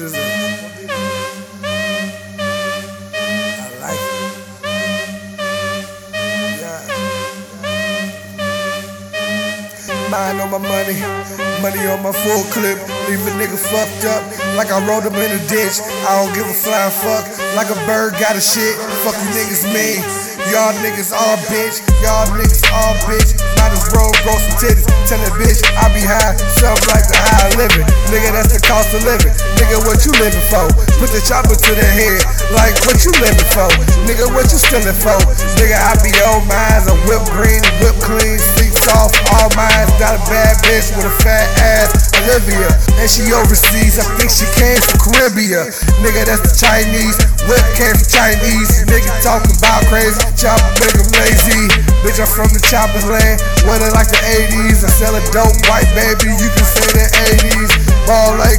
it? I like it. Yeah. Mind on my money, money on my full clip. Leave a nigga fucked up like I rolled him in a ditch. I don't give a flying fuck like a bird got a shit. Fuck you niggas mean. Y'all niggas all bitch, y'all niggas all bitch. Might as well grow some titties. Tell that bitch I be high, something like the high. Nigga, cost of living. Nigga, what you living for? Put the chopper to the head, like what you living for? Nigga, what you stealing for? Nigga, I be on mines, a whip green, whip clean, sleep soft, all mines. Got a bad bitch with a fat ass, Olivia, and she overseas. I think she came from Caribbean. Nigga, that's the Chinese. Whip came from Chinese. Nigga talking about crazy, chopper him lazy. Bitch, I'm from the chopper's land, weather like the 80s. I sell a dope white baby, you can say the 80s.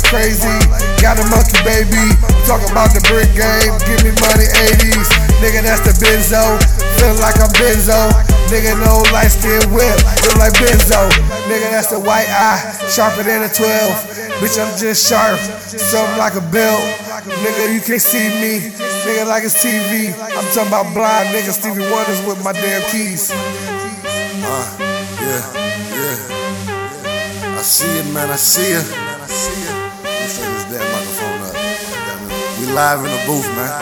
Crazy, got a monkey baby. Talking about the brick game, give me money 80s. Nigga, that's the benzo, feeling like I'm benzo. Nigga, no light skin whip, look like benzo. Nigga, that's the white eye, sharper than a 12. Bitch, I'm just sharp, something like a belt. Nigga, you can't see me. Nigga, like it's TV. I'm talking about blind nigga Stevie Wonders with my damn keys. Uh, yeah, yeah. I see it, man. I see it. Live in the booth, man.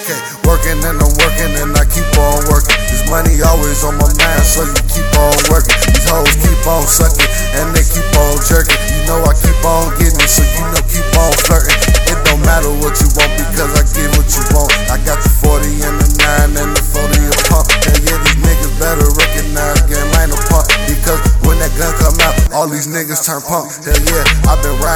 Okay, working and I'm working and I keep on working. This money always on my mind, so you keep on working. These hoes keep on sucking and they keep on jerking. You know I keep on getting so you know keep on flirting. It don't matter what you want because I get what you want. I got the 40 and the 9 and the 40 a pump. And yeah, these niggas better recognize game ain't a pump. Because when that gun come out, all these niggas turn punk. Hell yeah, i been riding,